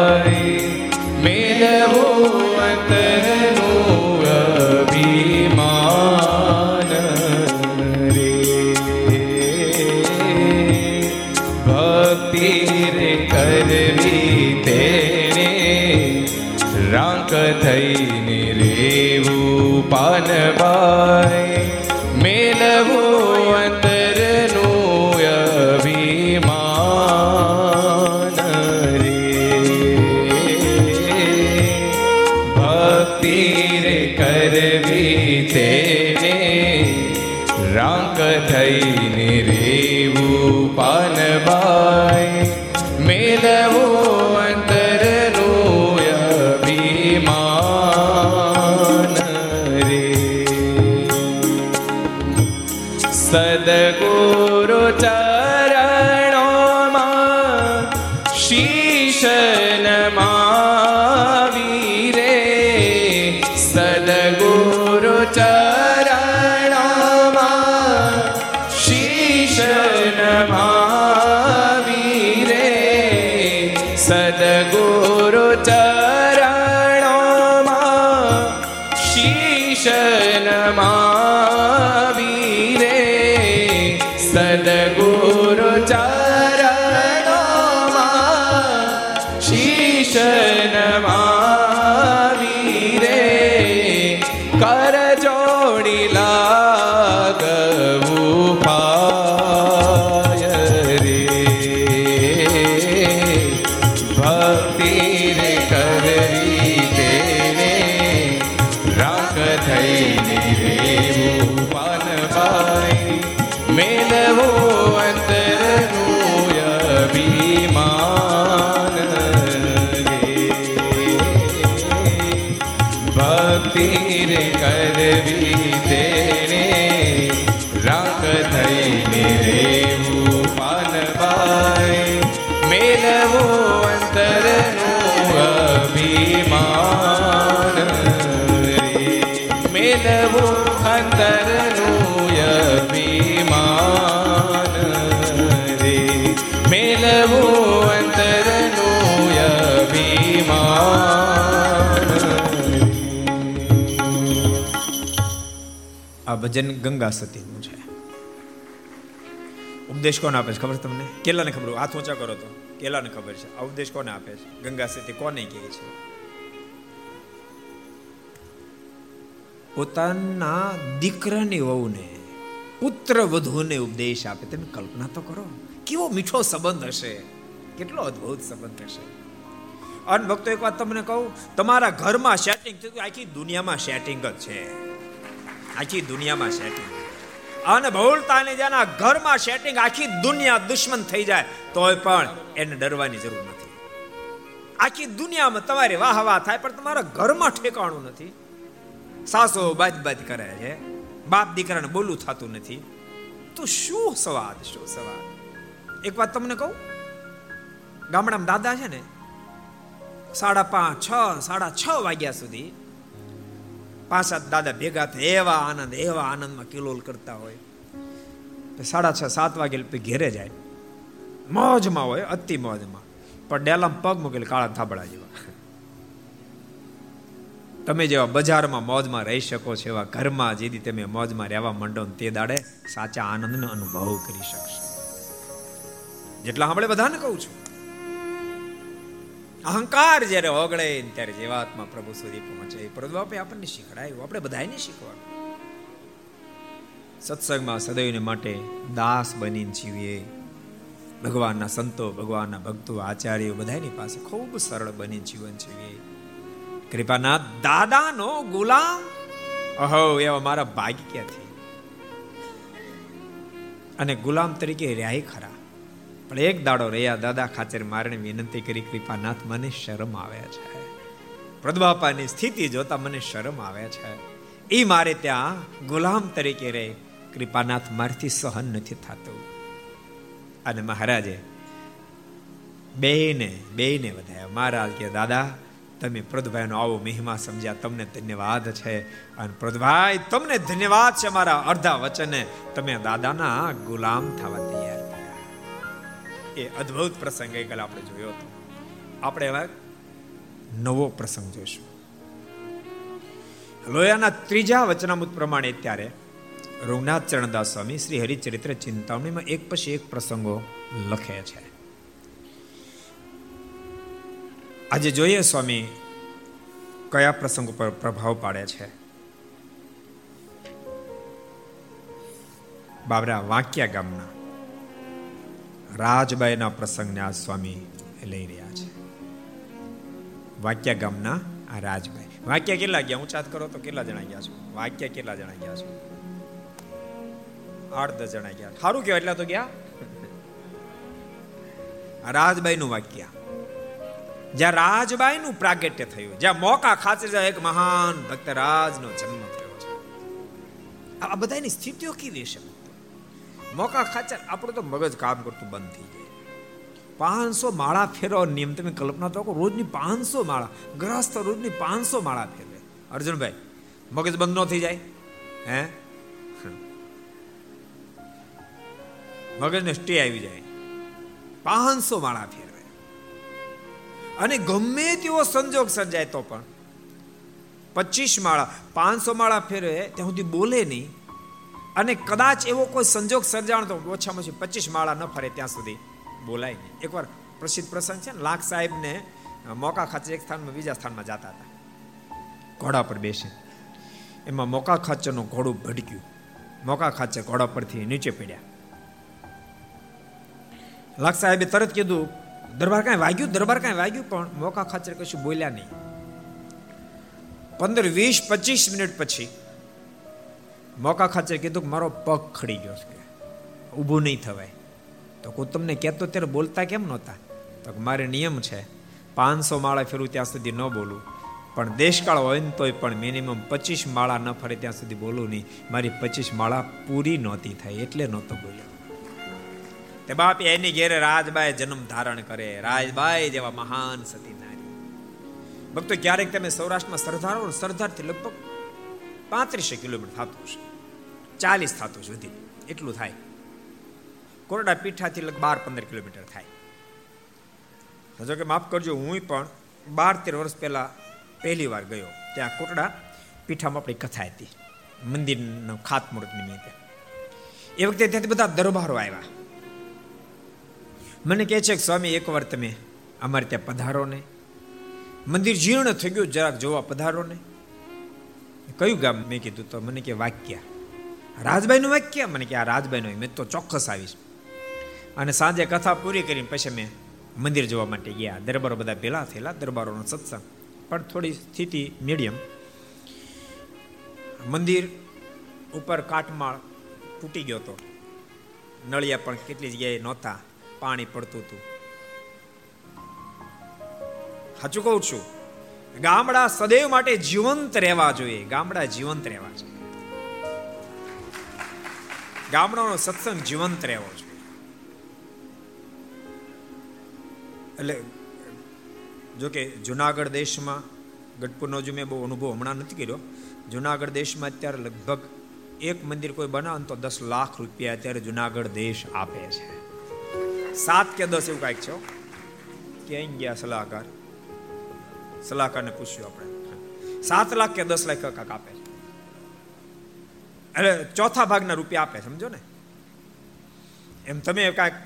કર જોડી લાગવું પાય ભજન ગંગા સતીનું છે. ઉપદેશ કોને આપે છે ખબર તમને? કેલાને ખબર હાથ ઊંચા કરો તો. કેલાને ખબર છે. આ ઉપદેશ કોને આપે છે? ગંગા સતી કોને કહે છે? પોતાના દીકરાની, વહુને, પુત્ર, વધુને ઉપદેશ આપે. તમે કલ્પના તો કરો. કેવો મીઠો સંબંધ હશે. કેટલો અદ્ભુત સંબંધ હશે. અન ભક્તો, એક વાત તમને કહું. તમારા ઘરમાં સેટિંગ આખી દુનિયામાં સેટિંગ જ છે. આખી દુનિયામાં સેટિંગ અને બહુલતાને જેના ઘરમાં સેટિંગ આખી દુનિયા દુશ્મન થઈ જાય, તોય પણ એને ડરવાની જરૂર નથી. આખી દુનિયામાં તમારી વાહ વાહ થાય, પણ તમારા ઘરમાં ઠેકાણું નથી. સાસો બાજ બાજ કરે છે. બાપ દીકરાને બોલું થતું નથી. તો શું સવાદ શું સવાદ? એક વાત તમને કહું? ગામડામાં દાદા છે ને, સાડા પાંચ, છ, સાડા છ વાગ્યા સુધી પાંચ સાત દાદા ભેગા થાય, એવા આનંદ, એવા આનંદમાં કિલોલ કરતા હોય. સાડા છ, સાત વાગે ઘેરે જાય. મોજમાં હોય, અતિ મોજમાં. પણ ડેલામાં પગ મૂકેલ કાળા થાબડા જેવા. તમે જેવા બજારમાં મોજમાં રહી શકો છો, એવા ઘરમાં જેથી તમે મોજમાં રહેવા માંડો તે દાડે સાચા આનંદનો અનુભવ કરી શકશો. જેટલા સાંભળે બધાને કહું છું. અહંકાર જ્યારે ઓગળે ત્યારે જીવાત્મા પ્રભુ સુધી પહોંચે. એ પ્રભુ આપે આપણને શીખડાયું. આપણે બધાને શીખવાનું સત્સંગમાં સદૈવને માટે દાસ બનીને જીવીએ. ભગવાનના સંતો, ભગવાનના ભક્તો, આચાર્યો બધાની પાસે ખૂબ સરળ બની જીવન જીવીએ. કૃપાના દાદાનો ગુલામ. અહો, એવા મારા ભાગ્ય ક્યાંથી? અને ગુલામ તરીકે રહ્યા ખરા. પણ એક દાડો રહ્યા દાદા ખાચર મારણે વિનંતી કરી, કૃપાનાથ, મને શરમ આવે છે. પ્રદબાપાની સ્થિતિ જોતા મને શરમ આવે છે. એ મારે ત્યાં ગુલામ તરીકે રહે. કૃપાનાથ મારથી સહન નથી થતું. અને મહારાજે બેને બેને વધાયા. મહારાજ કે, દાદા, તમે પ્રદભાઈનો આવો મહિમા સમજ્યા. તમને ધન્યવાદ છે. અને પ્રદભાઈ, તમને ધન્યવાદ છે મારા અડધા વચને. તમે દાદાના ગુલામ થવા થયા એ અદ્ભુત પ્રસંગ ગઈકાલે આપણે જોયો હતો. આપણે હવે નવો પ્રસંગ જોઈશું. લોયાના ત્રીજા વચનામૃત પ્રમાણે ત્યારે રઘુનાથ ચરણદાસ સ્વામી શ્રી હરિચરિત્ર ચિંતામણીમાં એક પછી એક પ્રસંગો લખે છે. આજે જોઈએ સ્વામી કયા પ્રસંગ ઉપર પ્રભાવ પાડે છે. બાબરા વાંકિયા ગામના રાજબાઈના પ્રસંગને આ સ્વામી લઈ રહ્યા છે. વાક્યા ગામના આ રાજભાઈ વાક્યા કેટલા ગયા? હું ચાત કરો તો કેટલા જણા ગયા છો? વાક્યા કેટલા જણા ગયા છો? આઠ દસ જણા ગયા. સારું કહેવાય, એટલા તો ગયા. રાજબાઈ નું વાક્ય. જ્યાં રાજબાઈ નું પ્રાગટ્ય થયું, જ્યાં મોકા ખાતર એક મહાન ભક્ત રાજનો જન્મ થયો છે. આ બધાની સ્થિતિઓ કેવી છે મોકા ખાચર. આપણું તો મગજ કામ કરતું બંધ થઈ જાય પાંચસો માળા ફેરવો નિયમ તમે કલ્પના તો રોજની પાંચસો માળા, ગ્રહસ્થ રોજની પાંચસો માળા ફેરવે. અર્જુનભાઈ, મગજ બંધ ન થઈ જાય? હે? મગજને સ્ટે આવી જાય. પાંચસો માળા ફેરવે. અને ગમે તેવો સંજોગ સર્જાય તો પણ. પચીસ માળા, પાંચસો માળા ફેરવે, ત્યાં સુધી બોલે નહીં. અને કદાચ એવો કોઈ સંજોગ સર્જાણ તો ઓછામાં ઓછી પચીસ માળા ન ફરે ત્યાં સુધી. બોલાય નહીં. એકવાર પ્રસિદ્ધ પ્રસંગ છે ને, લાખ સાહેબને મોકા ખાચર એક સ્થાનમાં, બીજા સ્થાનમાં જતા હતા. ઘોડા પર બેસે. એમાં મોકા ખાચરનું ઘોડું ભડક્યું. મોકા ખાચર ઘોડા પરથી નીચે પડ્યા. લાખ સાહેબે તરત કીધું, દરબાર કાંઈ વાગ્યું? દરબાર કાંઈ વાગ્યું? પણ મોકા ખાચર કશું બોલ્યા નહીં. પંદર વીસ પચીસ મિનિટ પછી મોકા ખાચર કીધું કે મારો પગ ખડી ગયો છે. ઊભું નહીં થવાય. તો હું તમને કહેતો ત્યારે બોલતા કેમ નહોતા? તો મારે નિયમ છે, પાંચસો માળા ફેરવું ત્યાં સુધી ન બોલું પણ દેશકાળ હોય ને તોય પણ મિનિમમ પચીસ માળા ન ફરે ત્યાં સુધી બોલું નહીં. મારી પચીસ માળા પૂરી નહોતી થાય, એટલે નહોતો બોલ્યો. તે બાપ એની ઘેરે રાજબાઈ જન્મ ધારણ કરે. રાજબાઈ જેવા મહાન સતી નારી ભક્તો, ક્યારેક તમે સૌરાષ્ટ્રમાં સરદાર, સરદારથી લગભગ પાંત્રીસો કિલોમીટર થતું હશે. ચાલીસ થતું સુધી એટલું થાય. કોરડા પીઠાથી લગભગ બાર, પંદર કિલોમીટર થાય. જો કે માફ કરજો હું પણ બાર, તેર વર્ષ પહેલા પહેલી વાર ગયો. ત્યાં કોટડા પીઠામાં આપણી કથા હતી. મંદિરનો ખાતમુહૂર્ત નિમિત્તે. એ વખતે ત્યાંથી બધા દરબારો આવ્યા. મને કહે છે કે, સ્વામી, એકવાર તમે અમારે ત્યાં પધારો ને મંદિર જીર્ણ થઈ ગયું, જરાક જોવા પધારો ને કયું ગામ? મેં કીધું તો, મને કે વાક્ય. રાજબાઈનું વાક્ય, મને કે આ રાજબાઈનું મેં તો ચોક્કસ આવીશ. અને સાંજે કથા પૂરી કરીને પછી મેં મંદિર જોવા માટે ગયા. દરબારો બધા ભેલા થયેલા, દરબારોનો સત્સંગ. પણ થોડી સ્થિતિ મીડિયમ. મંદિર ઉપર કાટમાળ તૂટી ગયો હતો. નળિયા પણ કેટલી જગ્યાએ નહોતા. પાણી પડતું હતું. સાચું કહું છું, ગામડા સદૈવ માટે જીવંત રહેવા જોઈએ. ગામડા જીવંત રહેવા જોઈએ. ગામડાનો સત્સંગ જીવંત રહેવો જોઈએ. એટલે જોકે જુનાગઢ દેશમાં ગઢપુરનો જો મેં બહુ અનુભવ હમણાં નથી કર્યો, જુનાગઢ દેશમાં અત્યારે લગભગ એક મંદિર કોઈ બનાવે તો દસ લાખ રૂપિયા અત્યારે જુનાગઢ દેશ આપે છે. સાત કે દસ એવું કાંઈક છે ક્યાંય ગયા સલાહકાર? સલાહકારને પૂછ્યું આપણે. સાત લાખ કે દસ લાખ કાંક આપે. એટલે ચોથા ભાગના રૂપિયા આપે, સમજો ને? એમ તમે કાંઈક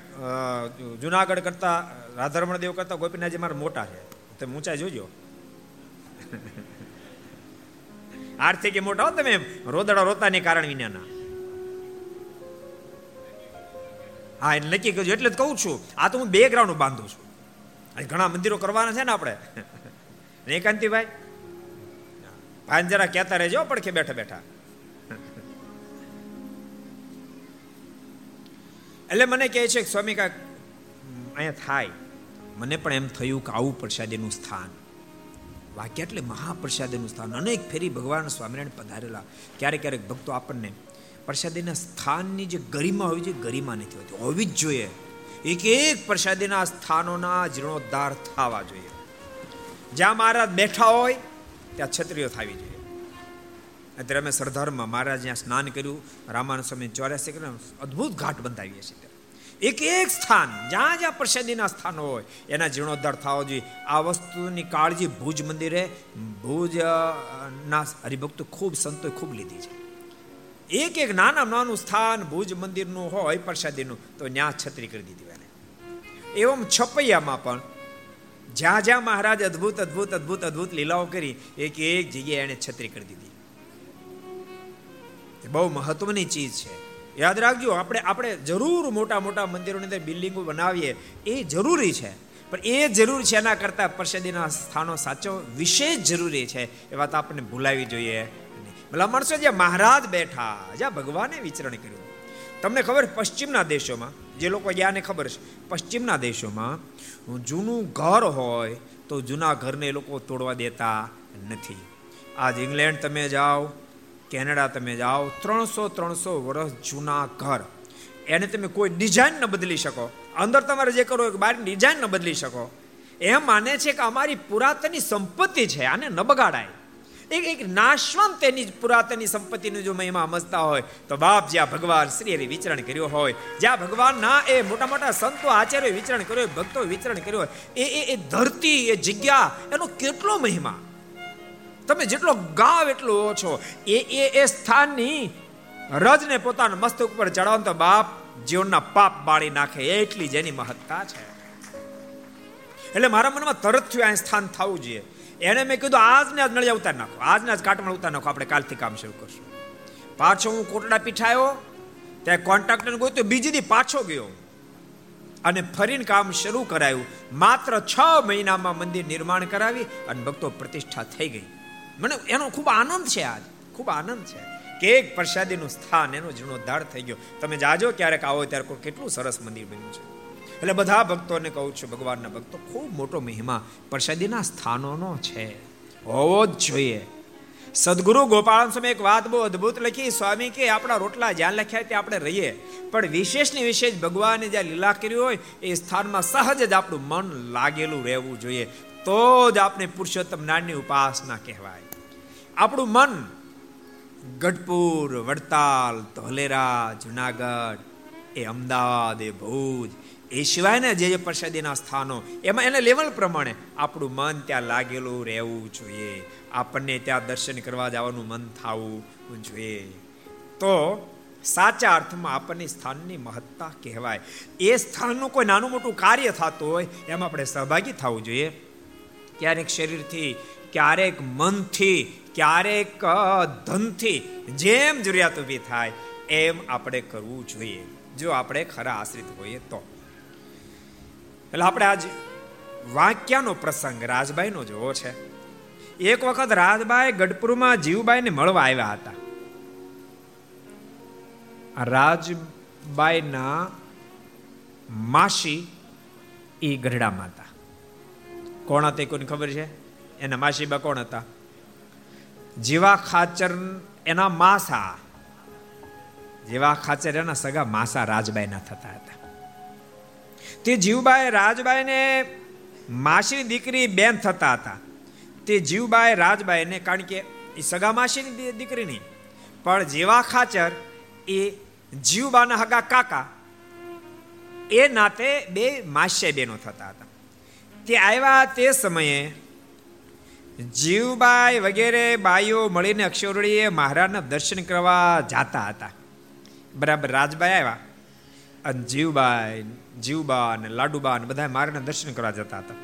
જુનાગઢ કરતા, રાધારમણ દેવ કરતા, ગોપીનાથજી મારા મોટા છે. તમે ઊંચાઈ જોજો. આર્થિક મોટા હો તમે રોદડા રોતાની કારણ વિનાના. હા એટલે નક્કી કરજો. એટલે જ કહું છું, આ તો હું બે ગ્રાઉન્ડ બાંધું છું. ઘણા મંદિરો કરવાના છે ને આપણે. એકાંતિભાઈ? ભાઈ જરા કહેતા રહેજો, પડખે બેઠા બેઠા. એટલે મને કહે છે કે સ્વામી કાંઈક અહીંયા થાય. મને પણ એમ થયું કે આવું પ્રસાદીનું સ્થાન. વાક્ય એટલે મહાપ્રસાદીનું સ્થાન. અનેક ફેરી ભગવાન સ્વામિનારાયણ પધારેલા. ક્યારેક ક્યારેક ભક્તો આપણને પ્રસાદીના સ્થાનની જે ગરિમા હોય છે, ગરિમા નથી હોતી. હોવી જ જોઈએ. એક એક પ્રસાદીના સ્થાનોના જીર્ણોદ્ધાર થવા જોઈએ. જ્યાં મહારાજ બેઠા હોય, ત્યાં છત્રીઓ થવી જોઈએ. અત્યારે અમે સરદારમાં મહારાજ જ્યાં સ્નાન કર્યું રામાનુ સ્વામી ચોર્યાસી કરીને અદ્ભુત ઘાટ બંધાવીએ છીએ એક એક સ્થાન, જ્યાં જ્યાં પ્રસાદીના સ્થાનો હોય, એના જીર્ણોદ્ધાર થવો જોઈએ આ વસ્તુની કાળજી ભુજ મંદિરે ભુજ ના હરિભક્તો ખૂબ સંતોએ ખૂબ લીધી છે. એક એક નાના નાનું સ્થાન ભુજ મંદિરનું હોય પ્રસાદીનું તો ન્યા છત્રી કરી દીધી એને. એવમ છપૈયામાં પણ જ્યાં જ્યાં મહારાજ અદ્ભુત અદ્ભુત અદ્ભુત અદ્ભુત લીલાઓ કરી, એક એક જગ્યાએ એને છત્રી કરી દીધી. બહુ મહત્વની ચીજ છે. યાદ રાખજો, આપણે આપણે જરૂર મોટા મોટા મંદિરોની અંદર બિલ્ડિંગો બનાવીએ, એ જરૂરી છે. પણ એ જરૂર છે એના કરતાં પ્રસિદ્ધિના સ્થાનો સાચો, વિશેષ જરૂરી છે. એ વાત આપણને ભૂલાવી જોઈએ. ભલા માણસો જ્યાં મહારાજ બેઠા, જ્યાં ભગવાને વિચરણ કર્યું. તમને ખબર પશ્ચિમના દેશોમાં, જે લોકો જ્યાંને ખબર છે, પશ્ચિમના દેશોમાં જૂનું ઘર હોય, તો જૂના ઘરને એ લોકો તોડવા દેતા નથી. આજ ઇંગ્લેન્ડ તમે જાઓ કેનેડા તમે જાઓ, ત્રણસો ત્રણસો વર્ષ જૂના ઘર. એને તમે કોઈ ડિઝાઇન ન બદલી શકો. અંદર તમારે જે કરો બહારની ડિઝાઇન ન બદલી શકો. એમ માને છે કે અમારી પુરાતની સંપત્તિ છે, આને ન બગાડાય. એક એક નાશવંત તેની પુરાતની સંપત્તિનું જો મહિમા સમજતા હોય, તો બાપ જ્યાં ભગવાન શ્રી હરિ વિચરણ કર્યો હોય, જ્યાં ભગવાનના એ મોટા મોટા સંતો આચાર્યો વિચરણ કર્યો હોય ભક્તો વિચરણ કર્યો હોય એ એ ધરતી, એ જગ્યા, એનો કેટલો મહિમા? તમે જેટલો ગાવ એટલો ઓછો. એ એ એ સ્થાનની રજને પોતાના મસ્તક ઉપર ચડાવો તો બાપ જીવનના પાપ બાળી નાખે. એટલી જેની મહત્તા છે. એટલે મારા મનમાં તરત થયું આ સ્થાન થવું જોઈએ. એને મેં કીધું, આજને આજ નળિયા ઉતાર નાખો. આજને આજ કાટમાં ઉતાર નાખો. આપણે કાલથી કામ શરૂ કરશું. પાછો હું કોટડા પીઠાયો. ત્યાં કોન્ટ્રાક્ટર ગયો તો બીજી દી પાછો ગયો. અને ફરીને કામ શરૂ કરાયું. માત્ર છ મહિનામાં મંદિર નિર્માણ કરાવી અને ભક્તો પ્રતિષ્ઠા થઈ ગઈ. મને એનો ખૂબ આનંદ છે આજ. ખૂબ આનંદ છે. કે એક પ્રસાદીનું સ્થાન, એનો જીર્ણોદ્ધાર થઈ ગયો. તમે જાજો ક્યારેક આવો ત્યારે કેટલું સરસ મંદિર બન્યું છે. એટલે બધા ભક્તોને કહું છું, ભગવાનના ભક્તો, ખૂબ મોટો મહિમા પ્રસાદીના સ્થાનોનો છે. હોવો જ જોઈએ. સદગુરુ ગોપાલ સ્વામી એક વાત બહુ અદભુત લખી, સ્વામી, કે આપણા રોટલા જ્યાં લખ્યા ત્યાં આપણે રહીએ. પણ વિશેષની વિશેષ ભગવાને જ્યાં લીલા કરી હોય, એ સ્થાનમાં સહજ જ આપણું મન લાગેલું રહેવું જોઈએ. તો જ આપણે પુરુષોત્તમ નાની ઉપાસના કહેવાય. આપણું મન ગઢપુર, વડતાલ, ધોલેરા, જુનાગઢ, એ અમદાવાદ, એ ભુજ, એ સિવાયના જે જે પ્રસાદીના સ્થાનો, એમાં એને લેવલ પ્રમાણે આપણું મન ત્યાં લાગેલું રહેવું જોઈએ. આપણને ત્યાં દર્શન કરવા જવાનું મન થવું જોઈએ. તો સાચા અર્થમાં આપણને સ્થાનની મહત્તા કહેવાય. એ સ્થાનનું કોઈ નાનું મોટું કાર્ય થતું હોય, એમાં આપણે સહભાગી થવું જોઈએ. ક્યારેક શરીરથી, ક્યારેક મનથી, ક્યારેક ધનથી જેમ જરૂરિયાત ઊભી થાય એમ આપણે કરવું જોઈએ. જો આપણે ખરા આશ્રિત હોઈએ તો. એટલે આપણે આજ વાક્યાનો પ્રસંગ રાજબાઈનો જોવો છે. એક વખત રાજબાઈ ગઢપુરમાં જીવબાઈને મળવા આવ્યા હતા. રાજબાઈના માસી એ ગઢડામાં હતા. કોણ હતા કોઈને ખબર છે? એના માસીબા કોણ હતા? જીવા ખાચર એના માસા. જીવા ખાચર એના સગા માસા રાજબાઈના થતા હતા. તે જીવબાઈ રાજબાઈને માસીની દીકરી બેન થતા હતા. તે જીવબાઈ રાજબાઈને, કારણ કે એ સગા માસીની દીકરી નહીં પણ જેવા ખાચર એ જીવબાના હગા કાકા. એ નાતે બે માસ્ય બેનો થતા હતા. તે આવ્યા તે સમયે જીવબાઈ વગેરે બાઈઓ મળીને અક્ષરોડીએ મહારાજના દર્શન કરવા જાતા હતા. બરાબર રાજબાઈ આવ્યા અને જીવબાઈ જીવબા અને લાડુબા અને બધા મારાના દર્શન કરવા જતા હતા.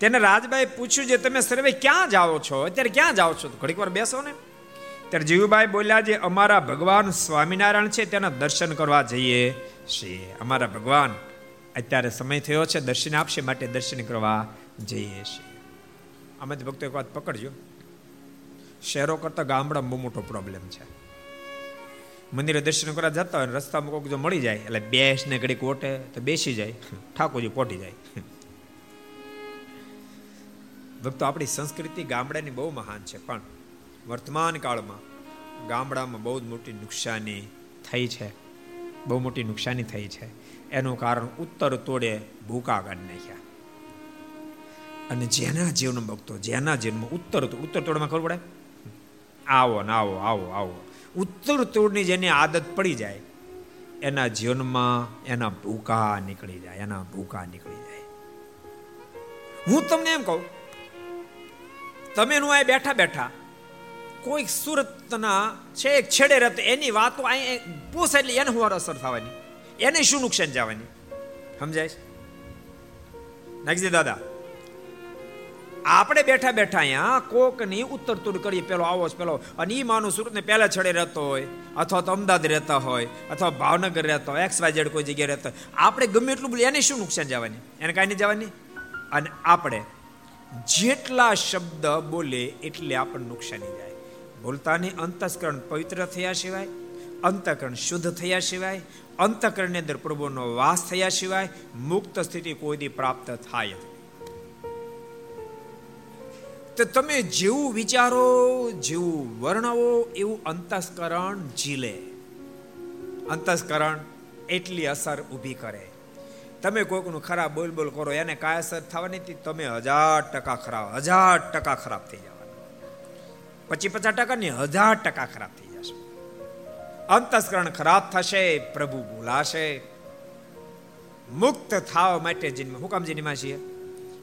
તેને રાજબાઈ પૂછ્યું જે તમે સર્વે ક્યાં જાઓ છો? અત્યારે ક્યાં જાઓ છો? ઘડીક વાર બેસો ને. ત્યારે જીવબાઈ બોલ્યા જે અમારા ભગવાન સ્વામિનારાયણ છે, તેના દર્શન કરવા જઈએ છીએ. અમારા ભગવાન અત્યારે સમય થયો છે, દર્શન આપશે માટે દર્શન કરવા જઈએ છીએ. અમે ભક્તો એક વાત પકડજો. શહેરો કરતા ગામડા બહુ મોટો પ્રોબ્લેમ છે. મંદિરે દર્શન કરવા જતા હોય રસ્તામાં કોઈક જો મળી જાય, એટલે બેસ ને ઘડીક ઓટે તો બેસી જાય ઠાકોરજી પોટી જાય. ભક્તો, આપણી સંસ્કૃતિ ગામડાની બહુ મહાન છે, પણ વર્તમાન કાળમાં ગામડામાં બહુ જ મોટી નુકસાની થઈ છે. બહુ મોટી નુકસાની થઈ છે. એનું કારણ ઉત્તર તોડે ભૂકા કાઢી નાખ્યા. અને જેના જીવન ભક્તો, જેના જીવનમાં ઉત્તર ઉત્તર તોડમાં ખબર પડે? આવો ને આવો આવો આવો. ઉત્તર તોડની જેની આદત પડી જાય, એના જીવનમાં એના ભૂકા નીકળી જાય, એના ભૂકા નીકળી જાય. હું તમને એમ કહું, તમે નું અહીં બેઠા બેઠા, કોઈક સુરતના છેક છેડે રહેતો એની વાતો અહીં પૂછે એટલે એને હું અસર થવાની. એને શું નુકસાન જવાની? સમજાય નાખજે દાદા. આપણે બેઠા બેઠા અહીંયા કોકની ઉત્તર તુર કરીએ. પેલો આવો પેલો. અને એ માનું સુરતને પહેલા છડે રહેતો હોય, અથવા તો અમદાવાદ રહેતા હોય, અથવા ભાવનગર રહેતો હોય એક્સ વાય કોઈ જગ્યાએ રહેતો હોય. આપણે ગમે એટલું બોલીએ, એને શું નુકસાન જવાની? એને કાંઈ નહીં જવાની? અને આપણે જેટલા શબ્દ બોલે, એટલે આપણને નુકસાની જાય. બોલતાની અંતસ્કરણ પવિત્ર થયા સિવાય અંતકરણ શુદ્ધ થયા સિવાય, અંતકરણની અંદર પ્રભુનો વાસ થયા સિવાય, મુક્ત સ્થિતિ કોઈ પ્રાપ્ત થાય? તો તમે જેવું વિચારો, જેવું વર્ણવો, એવું અંતસ્કરણ ઝીલે. અંતસ્કરણ એટલી અસર ઊભી કરે. તમે કોઈકનું ખરાબ બોલ બોલ કરો, એને કાંઈ અસર થવાની તમે હજાર ટકા ખરાબ, હજાર ટકા ખરાબ થઈ જવાના. પચીસ પચાસ ટકા ને હજાર ટકા ખરાબ થઈ અંતસ્કરણ ખરાબ થશે, પ્રભુ ભૂલાશે મુક્ત થવા માટે જન્મ હુકામજીની માં છીએ?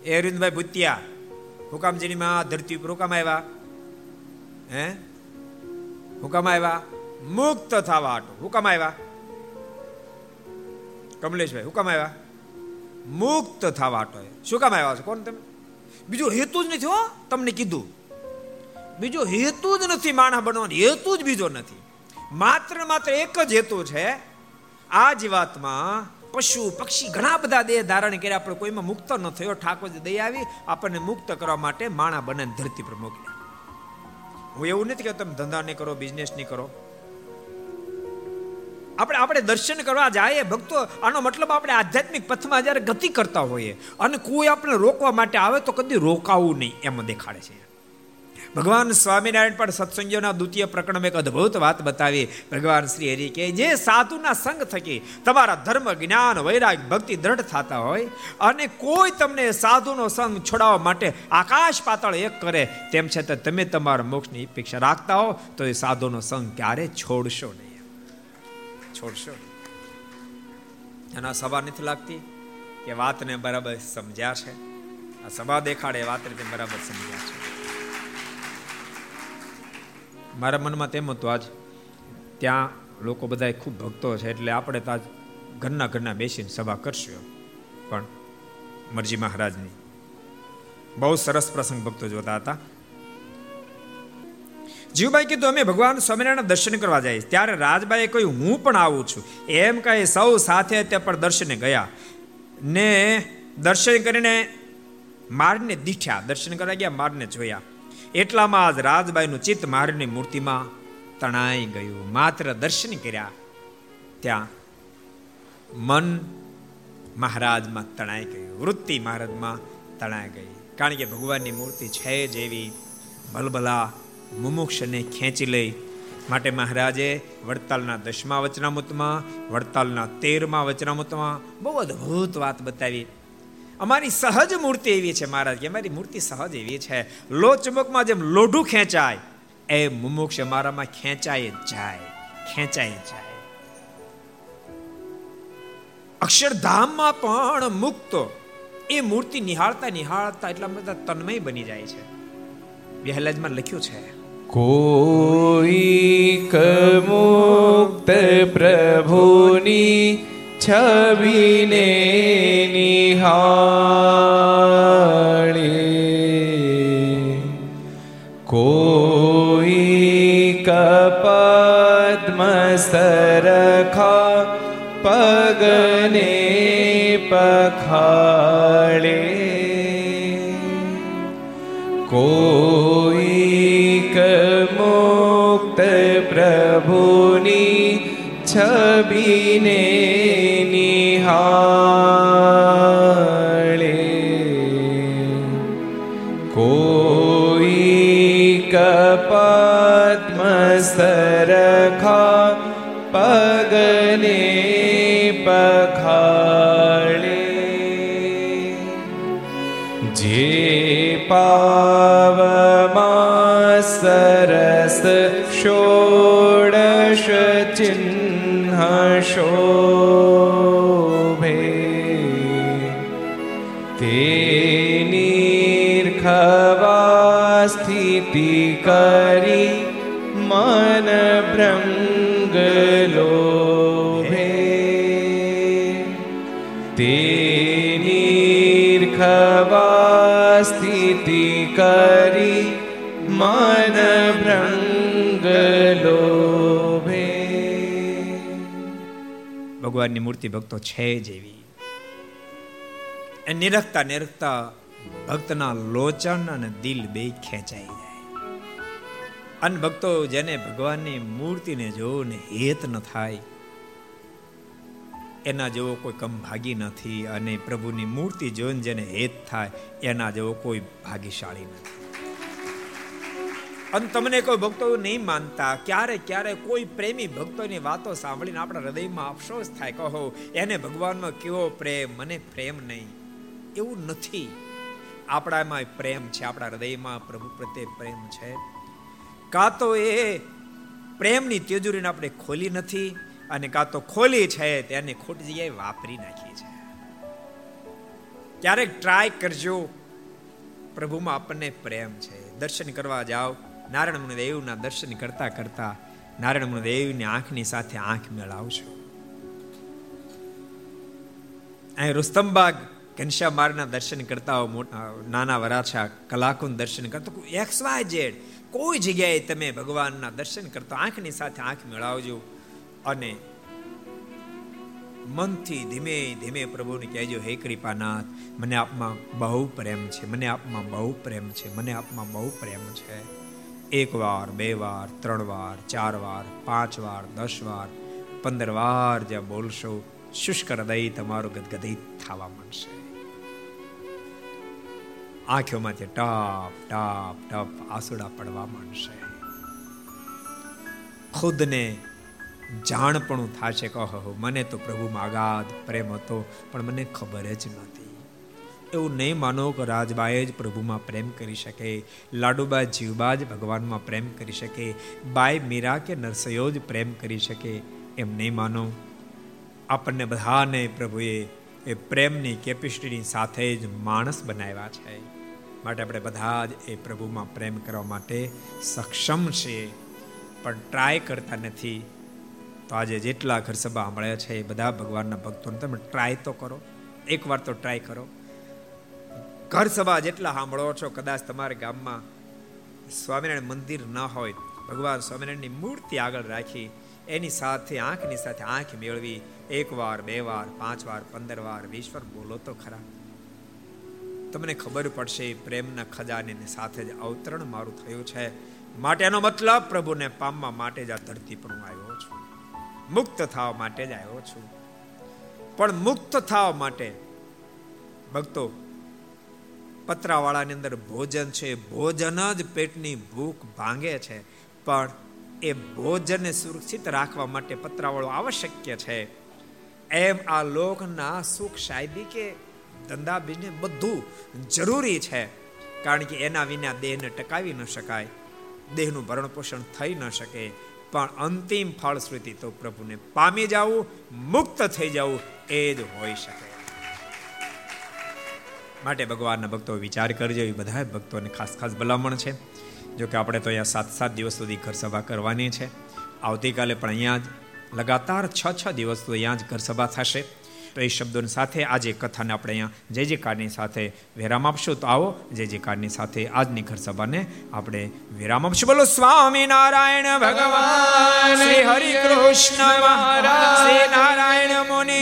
એ અરવિંદભાઈ ભૂતિયા હુકામજીની માં ધરતી ઉપર હુકામ આવ્યા? હે? હુકામ આવ્યા? મુક્ત થવા હાટો હુકમ આવ્યા? કમલેશભાઈ હુકામ આવ્યા? મુક્ત થવા હાટો શું કામ આવ્યા છો? કોણ તમે? બીજો હેતુ જ નથી હો, તમને કીધું. બીજો હેતુ જ નથી માણસ બનવાનો, હેતુ જ બીજો નથી. માત્ર માત્ર એક જ હેતુ છે, આ જીવાતમાં પશુ, પક્ષી ઘણા બધા દેહ ધારણ કર્યા આપણે કોઈમાં મુક્ત ન થયો. ઠાકોરજી દઈ આવી, આપણને મુક્ત કરવા માટે માણા બને ધરતી પર મોકલ્યા. હું એવું નથી કે તમે ધંધા નહીં કરો બિઝનેસ નહીં કરો. આપણે આપણે દર્શન કરવા જાય ભક્તો, આનો મતલબ આપણે આધ્યાત્મિક પથમાં જ્યારે ગતિ કરતા હોઈએ અને કોઈ આપણે રોકવા માટે આવે તો કદી રોકાવું નહીં, એમ દેખાડે છે. ભગવાન સ્વામિનારાયણ પણ સત્સંગીઓના દ્વિતીય પ્રકરણમાં એક અદ્ભુત વાત બતાવી. ભગવાન શ્રી હરિ કે, જે સાધુના સંગ થકી તમારા ધર્મ, જ્ઞાન, વૈરાગ, ભક્તિ દ્રઢ થતા હોય અને કોઈ તમને સાધુનો સંગ છોડાવવા માટે આકાશ પાતળ એક કરે, તેમ છતાં તમે તમારા મોક્ષની અપેક્ષા રાખતા હો, તો એ સાધુનો સંગ ક્યારે છોડશો નહીં. છોડશો એના સભા નથી લાગતી? કે વાતને બરાબર સમજ્યા છે. આ સભા દેખાડે વાતને બરાબર સમજ્યા છે. મારા મનમાં તેમ હતું આજ, ત્યાં લોકો બધા ખૂબ ભક્તો છે, એટલે આપણે તો આજ ઘરના ઘરના બેસીને સભા કરશું પણ મરજી મહારાજની. બહુ સરસ પ્રસંગ ભક્તો જોતા હતા. જીવભાઈ કીધું, અમે ભગવાન સ્વામિનારાયણ દર્શન કરવા જઈએ ત્યારે રાજભાઈએ કહ્યું, હું પણ આવું છું. એમ કહી સૌ સાથે તે પણ દર્શને ગયા. ને દર્શન કરીને મારને દીઠ્યા. દર્શન કરવા ગયા મારને જોયા. એટલામાં આજ રાજબાઈનું ચિત્ત મહારાજની મૂર્તિમાં તણાઈ ગયું. માત્ર દર્શન કર્યા. ત્યાં મન મહારાજમાં તણાઈ ગયું. વૃત્તિ મહારાજમાં તણાઈ ગઈ. કારણ કે ભગવાનની મૂર્તિ છે જેવી ભલભલા મુમુક્ષને ખેંચી લઈ માટે મહારાજે વડતાલના દસમા વચનામૃતમાં, વડતાલના તેરમા વચનામૃતમાં બહુ અદભુત વાત બતાવી. અમારી સહજ મૂર્તિ એવી છે, મહારાજ, કે અમારી મૂર્તિ સહજ એવી છે. લો ચુંબકમાં જેમ લોઢું ખેંચાય, એ મુમુક્ષ મારામાં ખેંચાય જાય ખેંચાય જાય. અક્ષરધામમાં પણ મુક્ત, એ મૂર્તિ નિહાળતા નિહાળતા એટલા બધા તન્મય બની જાય છે. વહેલાજમાં લખ્યું છે, કોઈ મુક્ત પ્રભુની છબીને નિહાળે. કોઈ કપદ્મ સરખા પગને પખાળે. કોઈક મુક્ત પ્રભુની છબીને નિહાળે કોઈ કપદ્મ સરખા પગને પખાળે જે પાવમાં સરસ શોડશ ચિહ્ન શોભે સ્થિતિ કરી મન ભ્રંગ લોભે તે સ્થિતિ કરી મન ભ્રંગ લોભે ભગવાનની મૂર્તિ ભક્તો છે જેવી નિરખતા નિરખતા ભક્તના લોચન અને દિલ બે ખેંચાઈ અને ભક્તો જેને ભગવાનની મૂર્તિને જોને હેત ન થાય, એના જેવો કોઈ કમ ભાગી નથી અને પ્રભુની મૂર્તિ જોઈને જેને હેત થાય, એના જેવો કોઈ ભાગીશાળી નથી. અને તમને કોઈ ભક્તો નહીં માનતા, ક્યારે ક્યારે કોઈ પ્રેમી ભક્તોની વાતો સાંભળીને આપણા હૃદયમાં અફસોસ થાય, કહો, એને ભગવાનમાં કેવો પ્રેમ? મને પ્રેમ નહીં. એવું નથી. આપણામાં પ્રેમ છે, આપણા હૃદયમાં પ્રભુ પ્રત્યે પ્રેમ છે. કાં તો એ પ્રેમની તેજુરીને આપણે ખોલી નથી અને કાં તો ખોલી છે, તેને ખોટી જગ્યાએ વાપરી નાખી છે. ક્યારેક ટ્રાય કરજો. પ્રભુમાં આપણને પ્રેમ છે. દર્શન કરવા જાઓ. નારાયણ મુનિદેવના દર્શન કરતા કરતા નારાયણ દેવની આંખની સાથે આંખ મેળાવશો. અહીં રુસ્તમબાગ ઘનશ્યામ મારના દર્શન કરતા નાના વરાછા કલાકુન દર્શન કરતા એક્સ વાય જેડ કોઈ જગ્યાએ તમે ભગવાનના દર્શન કરતા આંખની સાથે આંખ મેળવજો અને મનથી ધીમે ધીમે પ્રભુને કહેજો, હે કૃપાનાથ, મને આપમાં બહુ પ્રેમ છે, મને આપમાં બહુ પ્રેમ છે, મને આપમાં બહુ પ્રેમ છે. એક વાર, બે વાર, ત્રણ વાર, ચાર વાર, પાંચ વાર, દસ વાર, પંદર વાર જ્યાં બોલશો, શુષ્ક હૃદય તમારું ગદગદિત થવા માંડશે. આંખોમાંથી ટપ ટપ ટપ આસુડા પડવા માંડશે. ખુદને જાણપણું થશે કહો મને તો પ્રભુમાં અગાધ પ્રેમ હતો, પણ મને ખબર જ નથી એવું નહીં માનો કે રાજબાએ જ પ્રભુમાં પ્રેમ કરી શકે, લાડુબા જીવબા જ ભગવાનમાં પ્રેમ કરી શકે બાય મીરા કે નરસયો જ પ્રેમ કરી શકે, એમ નહીં માનો. આપણને બધાને પ્રભુએ એ પ્રેમની કેપેસિટીની સાથે જ માણસ બનાવ્યા છે. માટે આપણે બધા જ એ પ્રભુમાં પ્રેમ કરવા માટે સક્ષમ છે પણ ટ્રાય કરતા નથી. તો આજે જેટલા ઘર સભા સાંભળ્યા છે એ બધા ભગવાનના ભક્તોને તમે ટ્રાય તો કરો. એકવાર તો ટ્રાય કરો. ઘર સભા જેટલા સાંભળો છો, કદાચ તમારા ગામમાં સ્વામિનારાયણ મંદિર ન હોય, ભગવાન સ્વામિનારાયણની મૂર્તિ આગળ રાખી, એની સાથે, આંખની સાથે આંખ મેળવી, એક વાર, બે વાર, પાંચ વાર, પંદર વાર, વીસ વાર બોલો તો ખરા. તમને ખબર પડશે પ્રેમના ખજાને સાથે જ અવતરણ મારું થયું છે. માટે એનો મતલબ પ્રભુને પામવા માટે જ આ ધરતી પર હું આવ્યો છું. મુક્ત થવા માટે જ આવ્યો છું. પણ મુક્ત થવા માટે, ભક્તો, પતરાવાળાની અંદર ભોજન છે. ભોજન જ પેટની ભૂખ ભાંગે છે. પણ એ ભોજનને સુરક્ષિત રાખવા માટે પતરાવાળો આવશ્યક છે. એમ આ લોકના સુખ શાયદી કે ધંધા બિઝનેસ બધું જરૂરી છે. કારણ કે એના વિના દેહને ટકાવી ન શકાય, દેહનું ભરણ પોષણ થઈ ન શકે. પણ અંતિમ ફળશ્રુતિ તો પ્રભુને પામી જવું, મુક્ત થઈ જવું, એ જ હોઈ શકે. માટે ભગવાનના ભક્તો વિચાર કરજો, એ બધા ભક્તોને ખાસ ખાસ ભલામણ છે. જો કે આપણે તો અહીંયા સાત સાત દિવસ સુધી ઘર સભા કરવાની છે. આવતીકાલે પણ અહીંયા જ લગાતાર છ છ દિવસ સુધી અહીંયા જ ઘર સભા થશે. તો એ શબ્દોની સાથે આજે કથાને આપણે અહીંયા જે જે સાથે વિરામ આપશું તો આવો, જે જે સાથે આજની ઘર સભાને આપણે વિરામ આપશું. બોલો સ્વામી નારાયણ ભગવાન, શ્રી હરિ કૃષ્ણ મહારાજ, શ્રી નારાયણ મુનિ